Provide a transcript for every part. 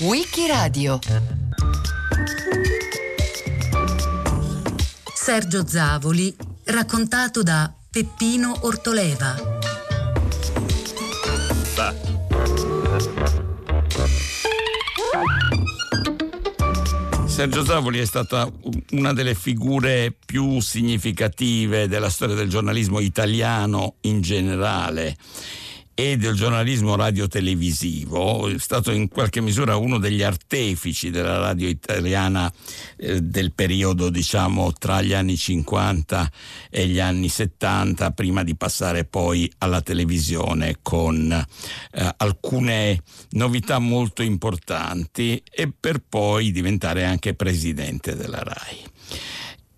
Wikiradio. Sergio Zavoli, raccontato da Peppino Ortoleva. Sergio Zavoli è stata una delle figure più significative della storia del giornalismo italiano in generale e del giornalismo radiotelevisivo, è stato in qualche misura uno degli artefici della radio italiana eh, del periodo diciamo tra gli anni 50 e gli anni 70 prima di passare poi alla televisione con eh, alcune novità molto importanti e per poi diventare anche presidente della RAI.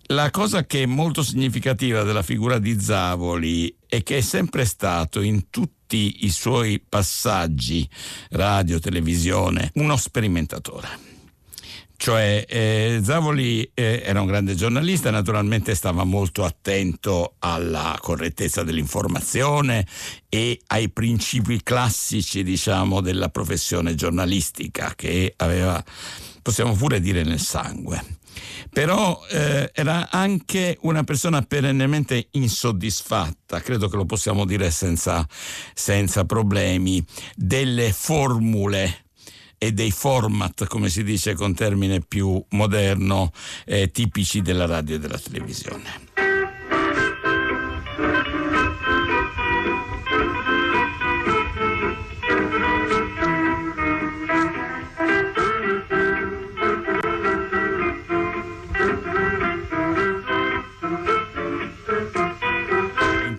La cosa che è molto significativa della figura di Zavoli è che è sempre stato in tutti i suoi passaggi, radio, televisione, uno sperimentatore. Cioè eh, Zavoli eh, era un grande giornalista, naturalmente stava molto attento alla correttezza dell'informazione e ai principi classici, diciamo, della professione giornalistica che aveva, possiamo pure dire, nel sangue però eh, era anche una persona perennemente insoddisfatta, credo che lo possiamo dire senza, senza problemi, delle formule e dei format, come si dice con termine più moderno, eh, tipici della radio e della televisione.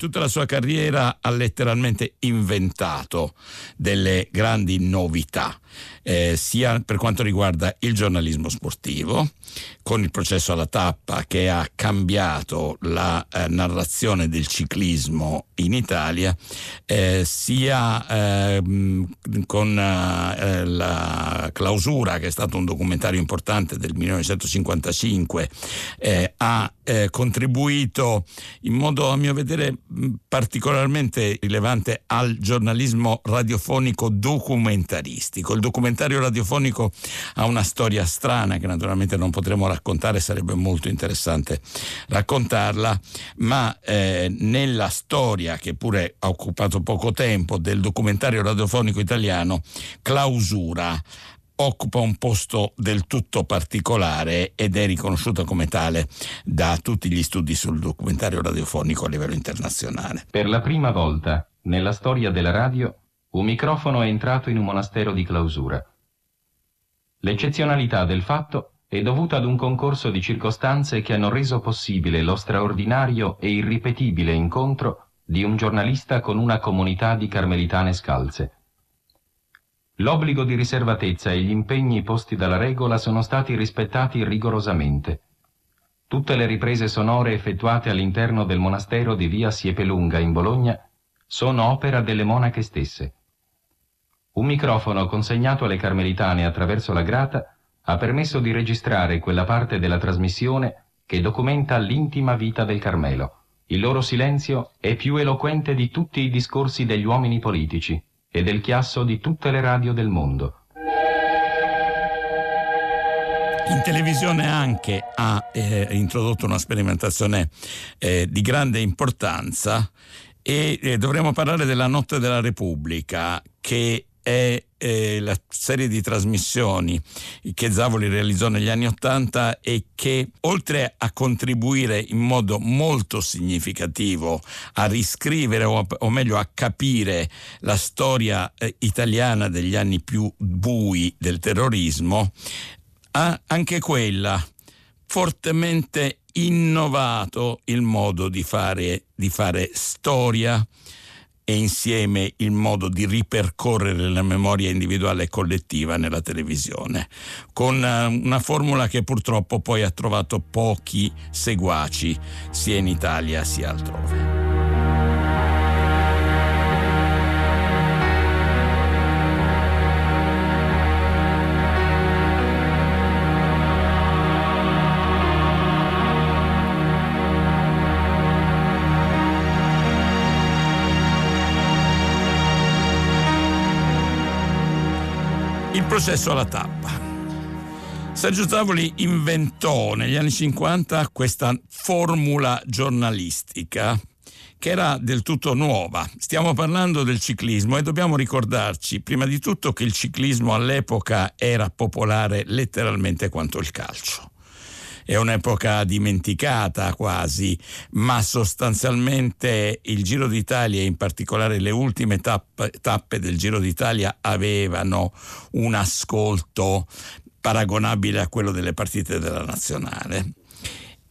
Tutta la sua carriera ha letteralmente inventato delle grandi novità eh, sia per quanto riguarda il giornalismo sportivo, con il processo alla tappa che ha cambiato la eh, narrazione del ciclismo in Italia, eh, sia ehm, con eh, la clausura, che è stato un documentario importante del 1955, eh, ha eh, contribuito in modo a mio vedere particolarmente rilevante al giornalismo radiofonico documentaristico. Il documentario radiofonico ha una storia strana che naturalmente non potremo raccontare, sarebbe molto interessante raccontarla, ma eh, nella storia che pure ha occupato poco tempo del documentario radiofonico italiano, Clausura occupa un posto del tutto particolare ed è riconosciuto come tale da tutti gli studi sul documentario radiofonico a livello internazionale. Per la prima volta nella storia della radio un microfono è entrato in un monastero di clausura. L'eccezionalità del fatto è dovuta ad un concorso di circostanze che hanno reso possibile lo straordinario e irripetibile incontro di un giornalista con una comunità di carmelitane scalze. L'obbligo di riservatezza e gli impegni posti dalla regola sono stati rispettati rigorosamente. Tutte le riprese sonore effettuate all'interno del monastero di via Siepelunga in Bologna sono opera delle monache stesse. Un microfono consegnato alle carmelitane attraverso la grata ha permesso di registrare quella parte della trasmissione che documenta l'intima vita del Carmelo. Il loro silenzio è più eloquente di tutti i discorsi degli uomini politici e del chiasso di tutte le radio del mondo. In televisione anche ha eh, introdotto una sperimentazione eh, di grande importanza e eh, dovremo parlare della Notte della Repubblica che è eh, la serie di trasmissioni che Zavoli realizzò negli anni Ottanta e che oltre a contribuire in modo molto significativo a riscrivere o, o meglio a capire la storia eh, italiana degli anni più bui del terrorismo, ha anche quella fortemente innovato il modo di fare, di fare storia e insieme il modo di ripercorrere la memoria individuale e collettiva nella televisione, con eh, una formula che purtroppo poi ha trovato pochi seguaci sia in Italia sia altrove. Processo alla tappa. Sergio Tavoli inventò negli anni 50 questa formula giornalistica che era del tutto nuova. Stiamo parlando del ciclismo e dobbiamo ricordarci prima di tutto che il ciclismo all'epoca era popolare letteralmente quanto il calcio è un'epoca dimenticata quasi, ma sostanzialmente il Giro d'Italia, in particolare le ultime tappe, tappe del Giro d'Italia, avevano un ascolto paragonabile a quello delle partite della nazionale.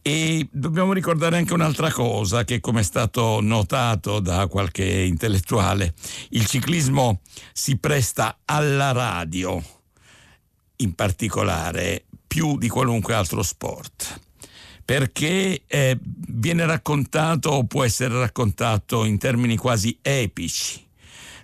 E dobbiamo ricordare anche un'altra cosa che come è stato notato da qualche intellettuale, il ciclismo si presta alla radio in particolare più di qualunque altro sport. Perché eh, viene raccontato o può essere raccontato in termini quasi epici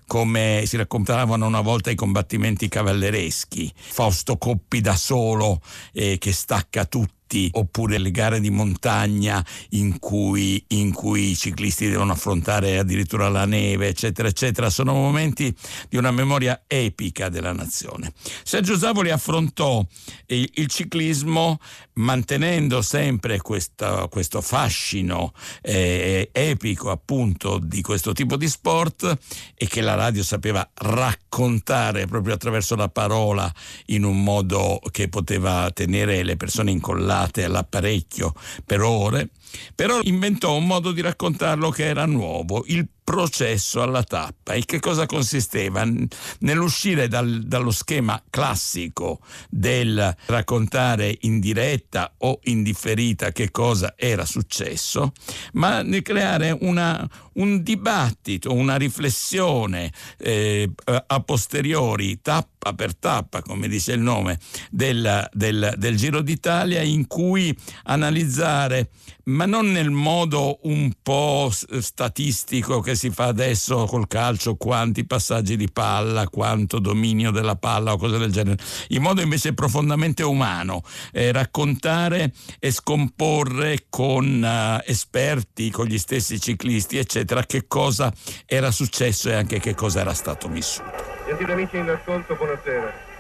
come si raccontavano una volta i combattimenti cavallereschi, Fausto Coppi da solo eh, che stacca tutti circuiti oppure le gare di montagna in cui, in cui i ciclisti devono affrontare addirittura la neve, eccetera, eccetera. Sono momenti di una memoria epica della nazione. Sergio Zavoli affrontò il, il ciclismo mantenendo sempre questo, questo fascino eh, epico appunto di questo tipo di sport e che la radio sapeva raccontare proprio attraverso la parola in un modo che poteva tenere le persone incollate state all'apparecchio per ore, però inventò un modo di raccontarlo che era nuovo, il processo alla tappa. E che cosa consisteva? Nell'uscire dal, dallo schema classico del raccontare in diretta o in differita che cosa era successo, ma nel creare una, un dibattito, una riflessione eh, a posteriori, tappa per tappa, come dice il nome, del, del, del Giro d'Italia, in cui analizzare ma non nel modo un po' statistico che si fa adesso col calcio, quanti passaggi di palla, quanto dominio della palla o cose del genere, in modo invece profondamente umano, eh, raccontare e scomporre con uh, esperti, con gli stessi ciclisti, eccetera, che cosa era successo e anche che cosa era stato vissuto. Gentili amici in ascolto, buonasera.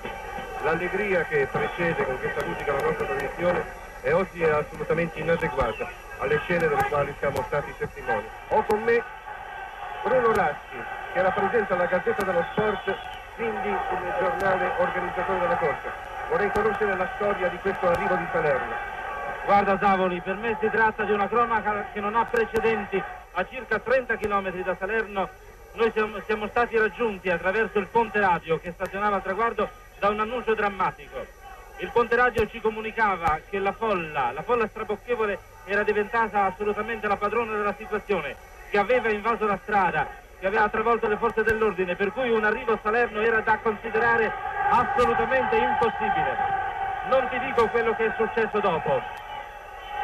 L'allegria che precede con questa musica la nostra tradizione e oggi è assolutamente inadeguata alle scene delle quali siamo stati testimoni. Ho con me Bruno Rassi, che rappresenta la Gazzetta dello Sport, quindi il giornale organizzatore della corsa. Vorrei conoscere la storia di questo arrivo di Salerno. Guarda Zavoli, per me si tratta di una cronaca che non ha precedenti. A circa 30 km da Salerno noi siamo, siamo stati raggiunti attraverso il ponte radio che stazionava al traguardo da un annuncio drammatico. Il Ponte Radio ci comunicava che la folla, la folla strabocchevole era diventata assolutamente la padrona della situazione, che aveva invaso la strada, che aveva travolto le forze dell'ordine, per cui un arrivo a Salerno era da considerare assolutamente impossibile. Non ti dico quello che è successo dopo.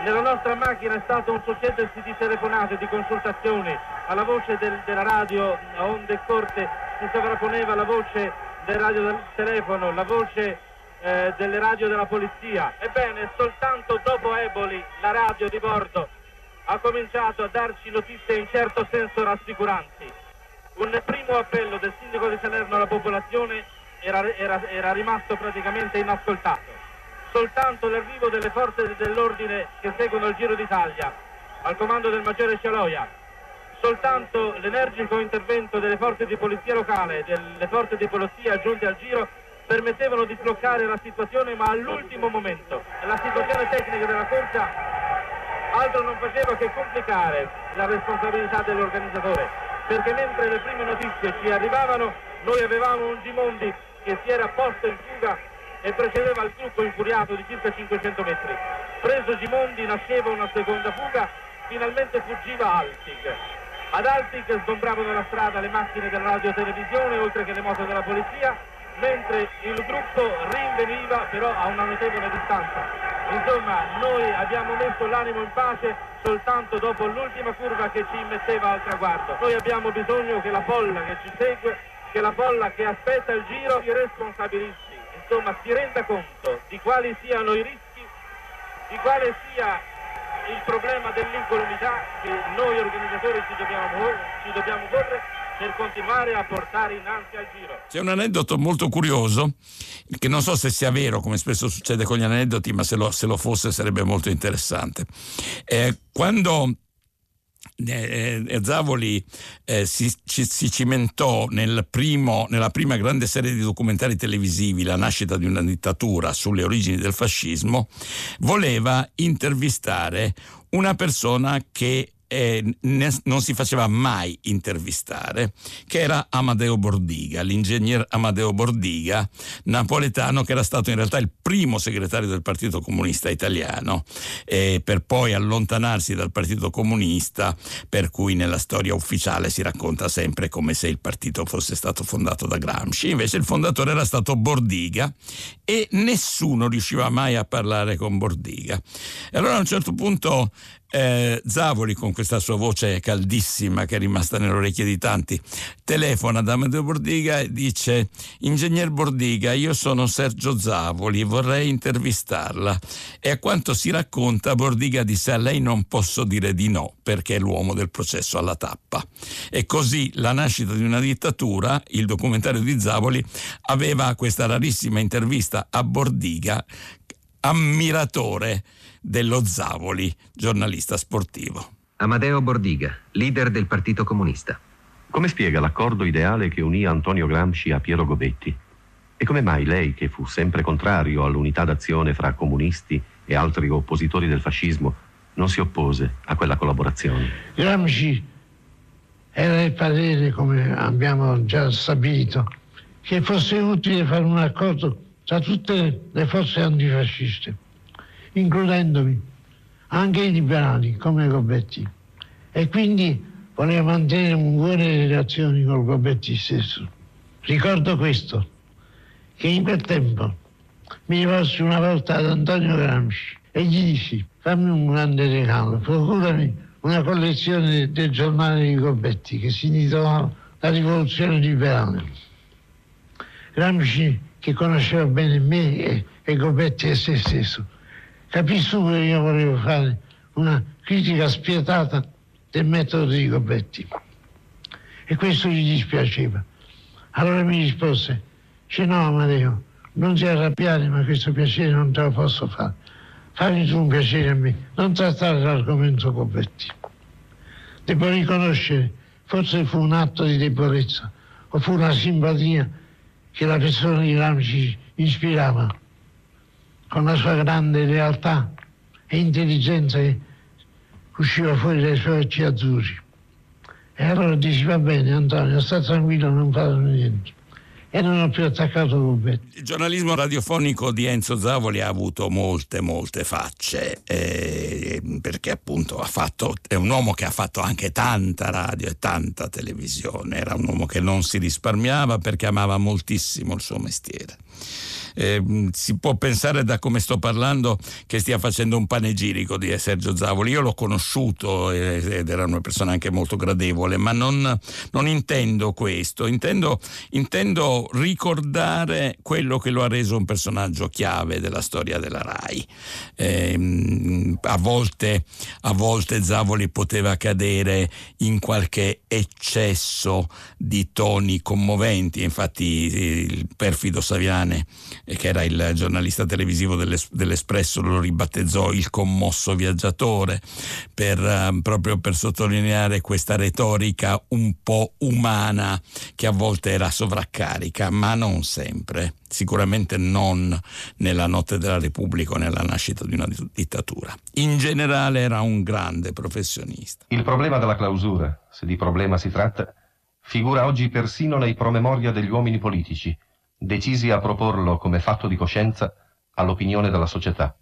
Nella nostra macchina è stato un succedersi di telefonate, di consultazioni, alla voce del, della radio a onde corte si sovrapponeva la voce del radio del telefono, la voce eh, delle radio della polizia. Ebbene, soltanto dopo Eboli la radio di bordo ha cominciato a darci notizie in certo senso rassicuranti. Un primo appello del sindaco di Salerno alla popolazione era, era, era rimasto praticamente inascoltato. Soltanto l'arrivo delle forze dell'ordine che seguono il Giro d'Italia al comando del maggiore Cialoia, soltanto l'energico intervento delle forze di polizia locale, delle forze di polizia giunte al Giro permettevano di bloccare la situazione ma all'ultimo momento. La situazione tecnica della corsa altro non faceva che complicare la responsabilità dell'organizzatore perché mentre le prime notizie ci arrivavano noi avevamo un Gimondi che si era posto in fuga e precedeva il gruppo infuriato di circa 500 metri. Preso Gimondi nasceva una seconda fuga, finalmente fuggiva Altig. Ad Altig sgombravano la strada le macchine della radio televisione oltre che le moto della polizia mentre il gruppo rinveniva però a una notevole distanza. Insomma, noi abbiamo messo l'animo in pace soltanto dopo l'ultima curva che ci metteva al traguardo. Noi abbiamo bisogno che la folla che ci segue, che la folla che aspetta il giro si responsabilizzi, insomma si renda conto di quali siano i rischi, di quale sia il problema dell'incolumità che noi organizzatori ci dobbiamo, ci dobbiamo porre per continuare a portare innanzi al giro. C'è un aneddoto molto curioso, che non so se sia vero, come spesso succede con gli aneddoti, ma se lo, se lo fosse sarebbe molto interessante. Eh, quando eh, eh, Zavoli eh, si, ci, si, cimentò nel primo, nella prima grande serie di documentari televisivi, La nascita di una dittatura sulle origini del fascismo, voleva intervistare una persona che eh, ne, non si faceva mai intervistare, che era Amadeo Bordiga, l'ingegner Amadeo Bordiga, napoletano che era stato in realtà il primo segretario del Partito Comunista Italiano, eh, per poi allontanarsi dal Partito Comunista, per cui nella storia ufficiale si racconta sempre come se il partito fosse stato fondato da Gramsci, invece il fondatore era stato Bordiga e nessuno riusciva mai a parlare con Bordiga. E allora a un certo punto eh, Zavoli, con questa sua voce caldissima che è rimasta nelle orecchie di tanti, telefona ad Amadeo Bordiga e dice: Ingegner Bordiga, io sono Sergio Zavoli, vorrei intervistarla. E a quanto si racconta, Bordiga disse: A lei non posso dire di no, perché è l'uomo del processo alla tappa. E così la nascita di una dittatura, il documentario di Zavoli, aveva questa rarissima intervista a Bordiga, ammiratore dello Zavoli, giornalista sportivo. Amadeo Bordiga, leader del Partito Comunista. Come spiega l'accordo ideale che unì Antonio Gramsci a Piero Gobetti? E come mai lei, che fu sempre contrario all'unità d'azione fra comunisti e altri oppositori del fascismo, non si oppose a quella collaborazione? Gramsci era del parere, come abbiamo già stabilito, che fosse utile fare un accordo tra tutte le forze antifasciste includendomi anche i liberali come Gobetti. E quindi voleva mantenere buone relazioni con Gobetti stesso. Ricordo questo, che in quel tempo mi rivolsi una volta ad Antonio Gramsci e gli dissi fammi un grande regalo, procurami una collezione del giornale di Gobetti che si intitolava La rivoluzione liberale. Gramsci, che conosceva bene me e, e Gobetti e se stesso, Capisco che io volevo fare una critica spietata del metodo di Gobetti e questo gli dispiaceva. Allora mi rispose, dice no Amadeo, non ti arrabbiare ma questo piacere non te lo posso fare. Fammi tu un piacere a me, non trattare l'argomento Gobetti. Devo riconoscere, forse fu un atto di debolezza o fu una simpatia che la persona di Ramci ispirava con la sua grande realtà e intelligenza che usciva fuori dai suoi occhi azzurri. E allora dici va bene Antonio, sta tranquillo, non farò niente. E non ho più attaccato Rubetti. Il giornalismo radiofonico di Enzo Zavoli ha avuto molte, molte facce, eh, perché appunto fatto, è un uomo che ha fatto anche tanta radio e tanta televisione, era un uomo che non si risparmiava perché amava moltissimo il suo mestiere eh, si può pensare da come sto parlando che stia facendo un panegirico di Sergio Zavoli. Io l'ho conosciuto ed era una persona anche molto gradevole, ma non, non intendo questo, intendo, intendo, ricordare quello che lo ha reso un personaggio chiave della storia della RAI. Eh, a, volte, a volte Zavoli poteva cadere in qualche eccesso di toni commoventi, infatti il perfido Saviane che era il giornalista televisivo dell'Espresso, lo ribattezzò il commosso viaggiatore, per, uh, proprio per sottolineare questa retorica un po' umana che a volte era sovraccarica, ma non sempre, sicuramente non nella notte della Repubblica o nella nascita di una dittatura. In generale era un grande professionista. Il problema della clausura, se di problema si tratta, figura oggi persino nei promemoria degli uomini politici decisi a proporlo come fatto di coscienza all'opinione della società.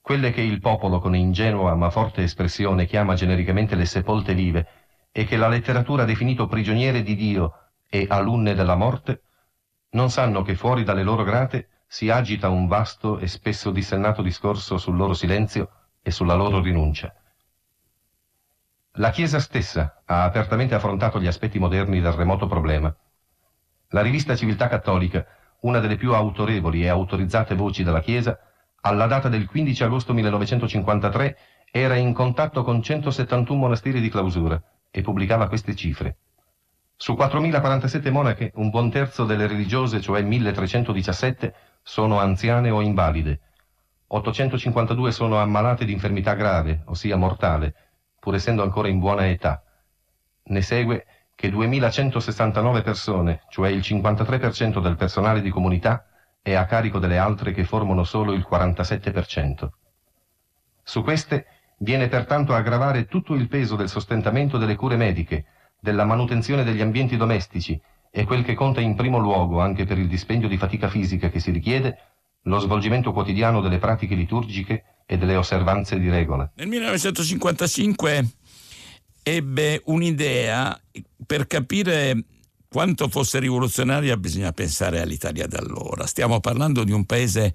Quelle che il popolo con ingenua ma forte espressione chiama genericamente le sepolte vive e che la letteratura ha definito prigioniere di Dio e alunne della morte, non sanno che fuori dalle loro grate si agita un vasto e spesso dissennato discorso sul loro silenzio e sulla loro rinuncia. La Chiesa stessa ha apertamente affrontato gli aspetti moderni del remoto problema la rivista Civiltà Cattolica, una delle più autorevoli e autorizzate voci della Chiesa, alla data del 15 agosto 1953 era in contatto con 171 monasteri di clausura e pubblicava queste cifre. Su 4.047 monache, un buon terzo delle religiose, cioè 1.317, sono anziane o invalide. 852 sono ammalate di infermità grave, ossia mortale, pur essendo ancora in buona età. Ne segue che 2.169 persone, cioè il 53% del personale di comunità, è a carico delle altre che formano solo il 47%. Su queste viene pertanto a gravare tutto il peso del sostentamento delle cure mediche, della manutenzione degli ambienti domestici e quel che conta in primo luogo anche per il dispendio di fatica fisica che si richiede, lo svolgimento quotidiano delle pratiche liturgiche e delle osservanze di regola. Nel 1955 ebbe un'idea per capire quanto fosse rivoluzionaria bisogna pensare all'Italia d'allora. Stiamo parlando di un paese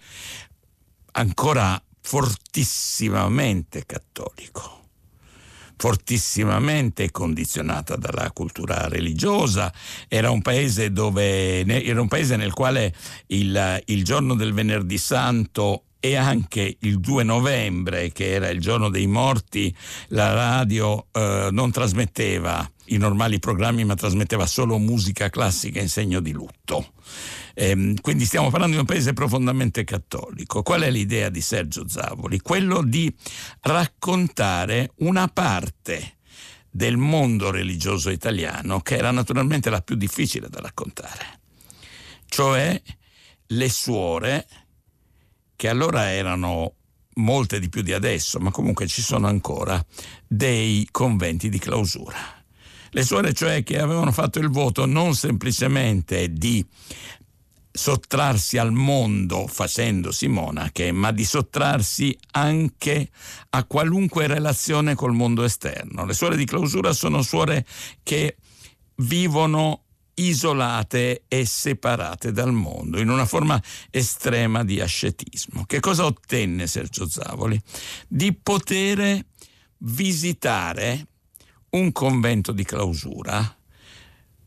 ancora fortissimamente cattolico fortissimamente condizionata dalla cultura religiosa, era un paese, dove, era un paese nel quale il, il giorno del venerdì santo e anche il 2 novembre, che era il giorno dei morti, la radio eh, non trasmetteva i normali programmi, ma trasmetteva solo musica classica in segno di lutto. Ehm, quindi stiamo parlando di un paese profondamente cattolico. Qual è l'idea di Sergio Zavoli? Quello di raccontare una parte del mondo religioso italiano che era naturalmente la più difficile da raccontare, cioè le suore che allora erano molte di più di adesso, ma comunque ci sono ancora dei conventi di clausura. Le suore cioè che avevano fatto il voto non semplicemente di sottrarsi al mondo facendosi monache, ma di sottrarsi anche a qualunque relazione col mondo esterno. Le suore di clausura sono suore che vivono isolate e separate dal mondo, in una forma estrema di ascetismo. Che cosa ottenne Sergio Zavoli? Di poter visitare un convento di clausura,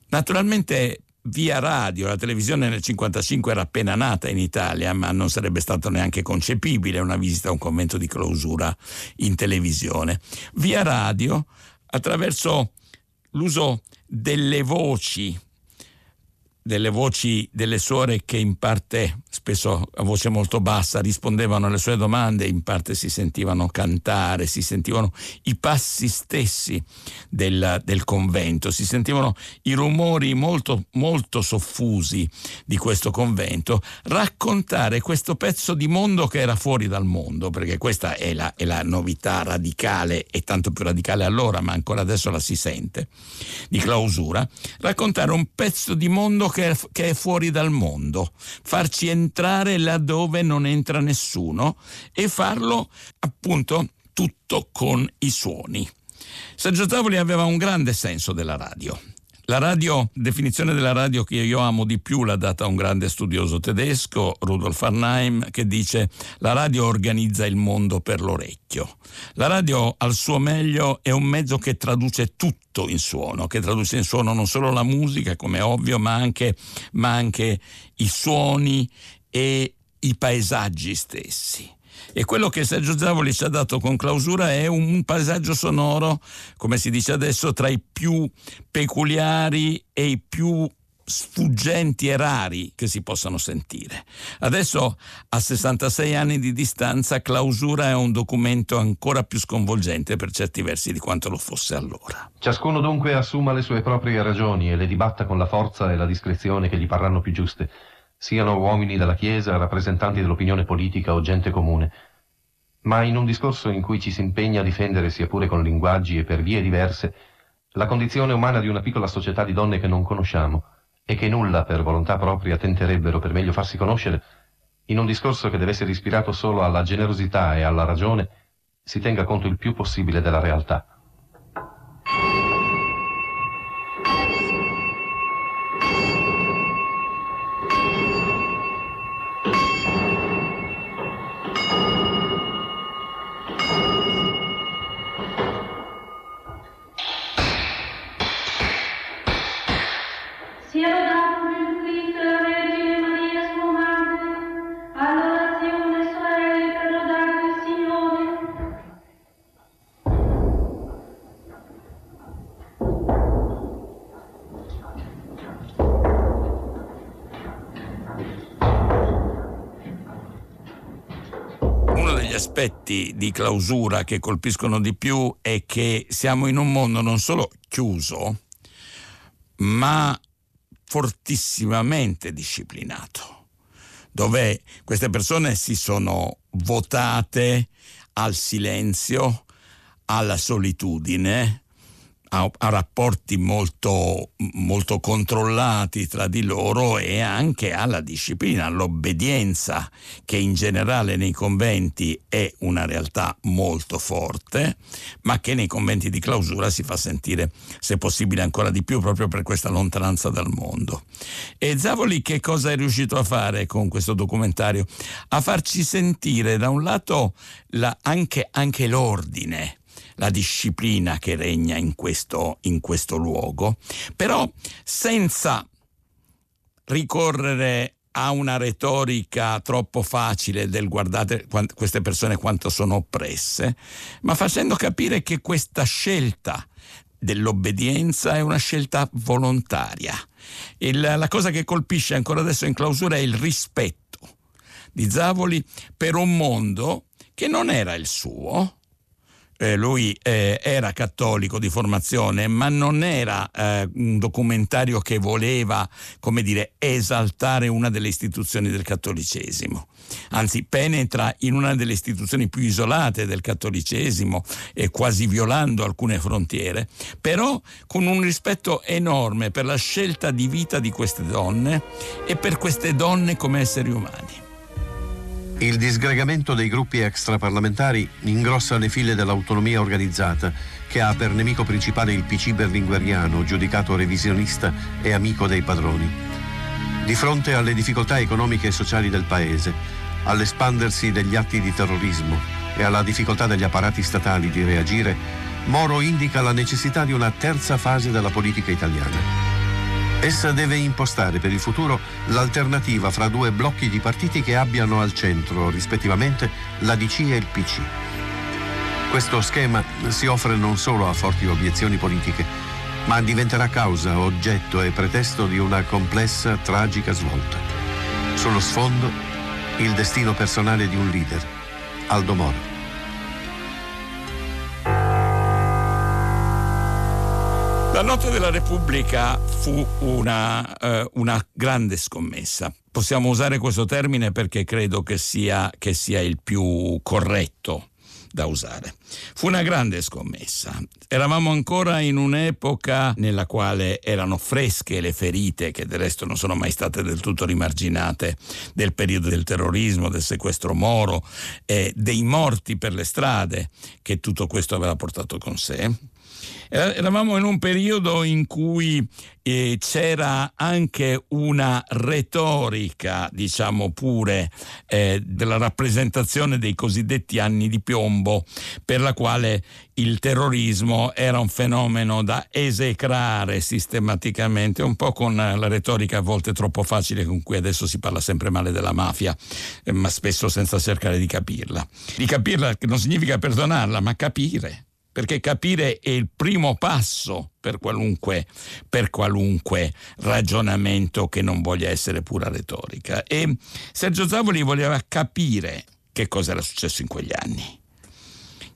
naturalmente via radio, la televisione nel 1955 era appena nata in Italia, ma non sarebbe stato neanche concepibile una visita a un convento di clausura in televisione. Via radio, attraverso l'uso delle voci delle voci delle suore che in parte, spesso a voce molto bassa, rispondevano alle sue domande, in parte si sentivano cantare, si sentivano i passi stessi del, del convento, si sentivano i rumori molto, molto soffusi di questo convento, raccontare questo pezzo di mondo che era fuori dal mondo, perché questa è la, è la novità radicale e tanto più radicale allora, ma ancora adesso la si sente, di clausura, raccontare un pezzo di mondo che che è fuori dal mondo, farci entrare laddove non entra nessuno e farlo appunto tutto con i suoni. Sergio Tavoli aveva un grande senso della radio la radio, definizione della radio che io amo di più l'ha data un grande studioso tedesco, Rudolf Arnheim, che dice la radio organizza il mondo per l'orecchio. La radio al suo meglio è un mezzo che traduce tutto in suono, che traduce in suono non solo la musica, come è ovvio, ma anche, ma anche i suoni e i paesaggi stessi. E quello che Sergio Zavoli ci ha dato con clausura è un paesaggio sonoro, come si dice adesso, tra i più peculiari e i più sfuggenti e rari che si possano sentire. Adesso, a 66 anni di distanza, Clausura è un documento ancora più sconvolgente per certi versi di quanto lo fosse allora. Ciascuno dunque assuma le sue proprie ragioni e le dibatta con la forza e la discrezione che gli parranno più giuste siano uomini della Chiesa, rappresentanti dell'opinione politica o gente comune, ma in un discorso in cui ci si impegna a difendere, sia pure con linguaggi e per vie diverse, la condizione umana di una piccola società di donne che non conosciamo e che nulla per volontà propria tenterebbero per meglio farsi conoscere, in un discorso che deve essere ispirato solo alla generosità e alla ragione, si tenga conto il più possibile della realtà. Aspetti di clausura che colpiscono di più è che siamo in un mondo non solo chiuso, ma fortissimamente disciplinato, dove queste persone si sono votate al silenzio, alla solitudine, a, a rapporti molto, molto controllati tra di loro e anche alla disciplina, all'obbedienza che in generale nei conventi è una realtà molto forte, ma che nei conventi di clausura si fa sentire, se possibile, ancora di più proprio per questa lontananza dal mondo. E Zavoli che cosa è riuscito a fare con questo documentario? A farci sentire da un lato la, anche, anche l'ordine la disciplina che regna in questo, in questo luogo, però senza ricorrere a una retorica troppo facile del guardate queste persone quanto sono oppresse, ma facendo capire che questa scelta dell'obbedienza è una scelta volontaria. Il, la cosa che colpisce ancora adesso in clausura è il rispetto di Zavoli per un mondo che non era il suo, eh, lui eh, era cattolico di formazione, ma non era eh, un documentario che voleva, come dire, esaltare una delle istituzioni del cattolicesimo. Anzi, penetra in una delle istituzioni più isolate del cattolicesimo e quasi violando alcune frontiere, però con un rispetto enorme per la scelta di vita di queste donne e per queste donne come esseri umani. Il disgregamento dei gruppi extraparlamentari ingrossa le file dell'autonomia organizzata, che ha per nemico principale il PC berlingueriano, giudicato revisionista e amico dei padroni. Di fronte alle difficoltà economiche e sociali del paese, all'espandersi degli atti di terrorismo e alla difficoltà degli apparati statali di reagire, Moro indica la necessità di una terza fase della politica italiana. Essa deve impostare per il futuro l'alternativa fra due blocchi di partiti che abbiano al centro, rispettivamente, la DC e il PC. Questo schema si offre non solo a forti obiezioni politiche, ma diventerà causa, oggetto e pretesto di una complessa, tragica svolta. Sullo sfondo, il destino personale di un leader, Aldo Moro. Notte della Repubblica fu una, eh, una, grande scommessa. Possiamo usare questo termine perché credo che sia, che sia il più corretto da usare. Fu una grande scommessa. Eravamo ancora in un'epoca nella quale erano fresche le ferite, che del resto non sono mai state del tutto rimarginate, del periodo del terrorismo, del sequestro Moro, eh, dei morti per le strade che tutto questo aveva portato con sé Eravamo in un periodo in cui eh, c'era anche una retorica, diciamo pure, eh, della rappresentazione dei cosiddetti anni di piombo, per la quale il terrorismo era un fenomeno da esecrare sistematicamente, un po' con la retorica a volte troppo facile con cui adesso si parla sempre male della mafia, eh, ma spesso senza cercare di capirla. Di capirla non significa perdonarla, ma capire perché capire è il primo passo per qualunque, per qualunque, ragionamento che non voglia essere pura retorica. E Sergio Zavoli voleva capire che cosa era successo in quegli anni,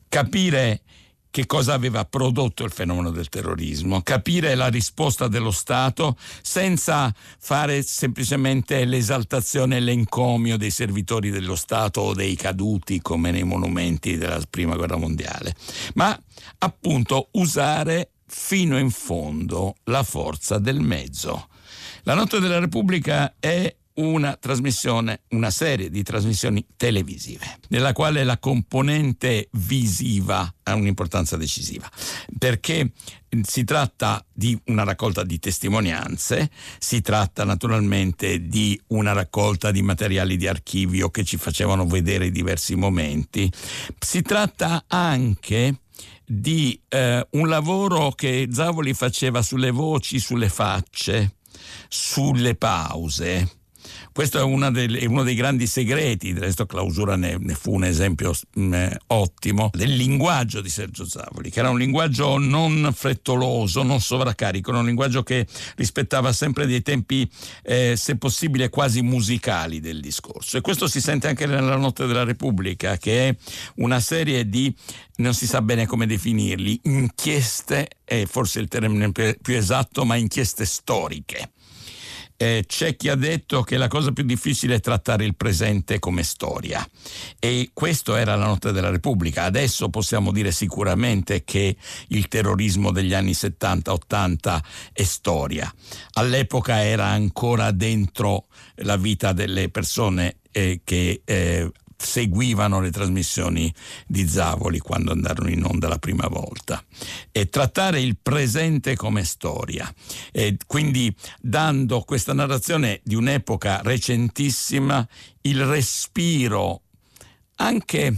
capire che cosa aveva prodotto il fenomeno del terrorismo, capire la risposta dello Stato senza fare semplicemente l'esaltazione e l'encomio dei servitori dello Stato o dei caduti come nei monumenti della Prima Guerra Mondiale, ma appunto usare fino in fondo la forza del mezzo. La Notte della Repubblica è una trasmissione, una serie di trasmissioni televisive, nella quale la componente visiva ha un'importanza decisiva, perché si tratta di una raccolta di testimonianze, si tratta naturalmente di una raccolta di materiali di archivio che ci facevano vedere i diversi momenti, si tratta anche di eh, un lavoro che Zavoli faceva sulle voci, sulle facce, sulle pause Questo è, delle, è, uno dei grandi segreti, del resto Clausura ne, ne fu un esempio mh, mm, ottimo, del linguaggio di Sergio Zavoli, che era un linguaggio non frettoloso, non sovraccarico, era un linguaggio che rispettava sempre dei tempi, eh, se possibile, quasi musicali del discorso. E questo si sente anche nella Notte della Repubblica, che è una serie di non si sa bene come definirli, inchieste, è forse il termine più esatto, ma inchieste storiche. Eh, c'è chi ha detto che la cosa più difficile è trattare il presente come storia e questo era la notte della Repubblica. Adesso possiamo dire sicuramente che il terrorismo degli anni 70-80 è storia. All'epoca era ancora dentro la vita delle persone eh, che eh, seguivano le trasmissioni di Zavoli quando andarono in onda la prima volta e trattare il presente come storia e quindi dando questa narrazione di un'epoca recentissima il respiro anche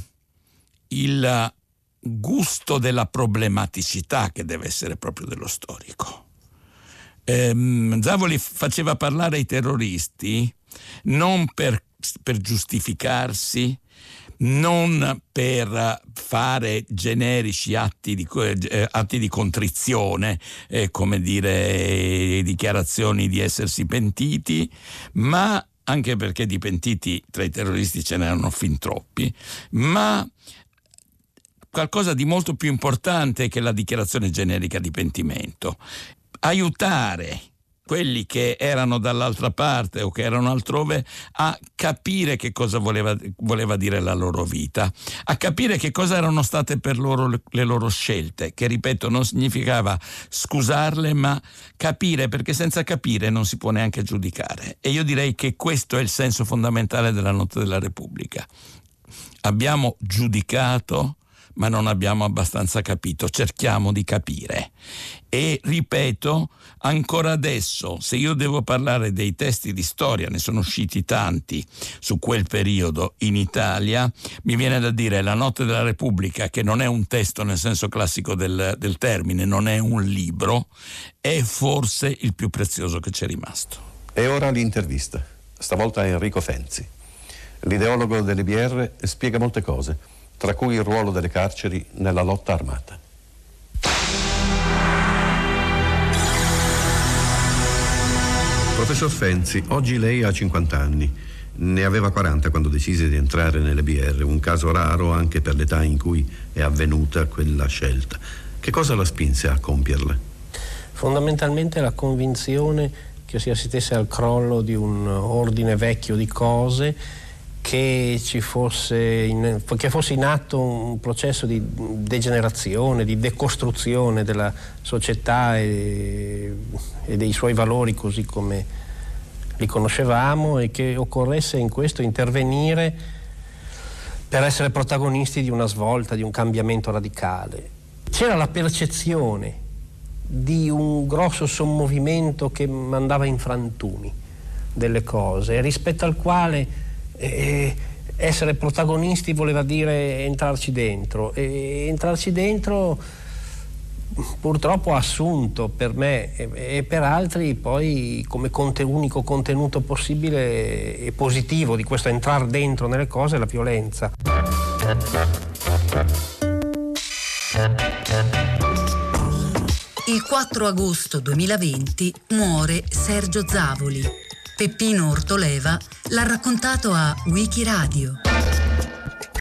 il gusto della problematicità che deve essere proprio dello storico. Ehm, Zavoli faceva parlare i terroristi non per per giustificarsi, non per fare generici atti di, eh, atti di contrizione, eh, come dire dichiarazioni di essersi pentiti, ma anche perché di pentiti tra i terroristi ce n'erano fin troppi, ma qualcosa di molto più importante che la dichiarazione generica di pentimento. Aiutare quelli che erano dall'altra parte o che erano altrove a capire che cosa voleva, voleva dire la loro vita, a capire che cosa erano state per loro le loro scelte, che ripeto non significava scusarle ma capire perché senza capire non si può neanche giudicare e io direi che questo è il senso fondamentale della notte della Repubblica. Abbiamo giudicato ma non abbiamo abbastanza capito, cerchiamo di capire. E ripeto, ancora adesso, se io devo parlare dei testi di storia, ne sono usciti tanti su quel periodo in Italia, mi viene da dire La notte della Repubblica, che non è un testo nel senso classico del, del termine, non è un libro, è forse il più prezioso che c'è rimasto. E ora l'intervista, stavolta a Enrico Fenzi. L'ideologo dell'IBR spiega molte cose tra cui il ruolo delle carceri nella lotta armata. Professor Fenzi, oggi lei ha 50 anni. Ne aveva 40 quando decise di entrare nelle BR, un caso raro anche per l'età in cui è avvenuta quella scelta. Che cosa la spinse a compierla? Fondamentalmente la convinzione che si assistesse al crollo di un ordine vecchio di cose che, fosse in, che fosse in atto un processo di degenerazione, di decostruzione della società e, e dei suoi valori così come li conoscevamo e che occorresse in questo intervenire per essere protagonisti di una svolta, di un cambiamento radicale. C'era la percezione di un grosso sommovimento che mandava in frantumi delle cose, rispetto al quale e essere protagonisti voleva dire entrarci dentro e entrarci dentro purtroppo ha assunto per me e, per altri poi come conte, unico contenuto possibile e positivo di questo entrare dentro nelle cose la violenza. Il 4 agosto 2020 muore Sergio Zavoli Peppino Ortoleva l'ha raccontato a Wikiradio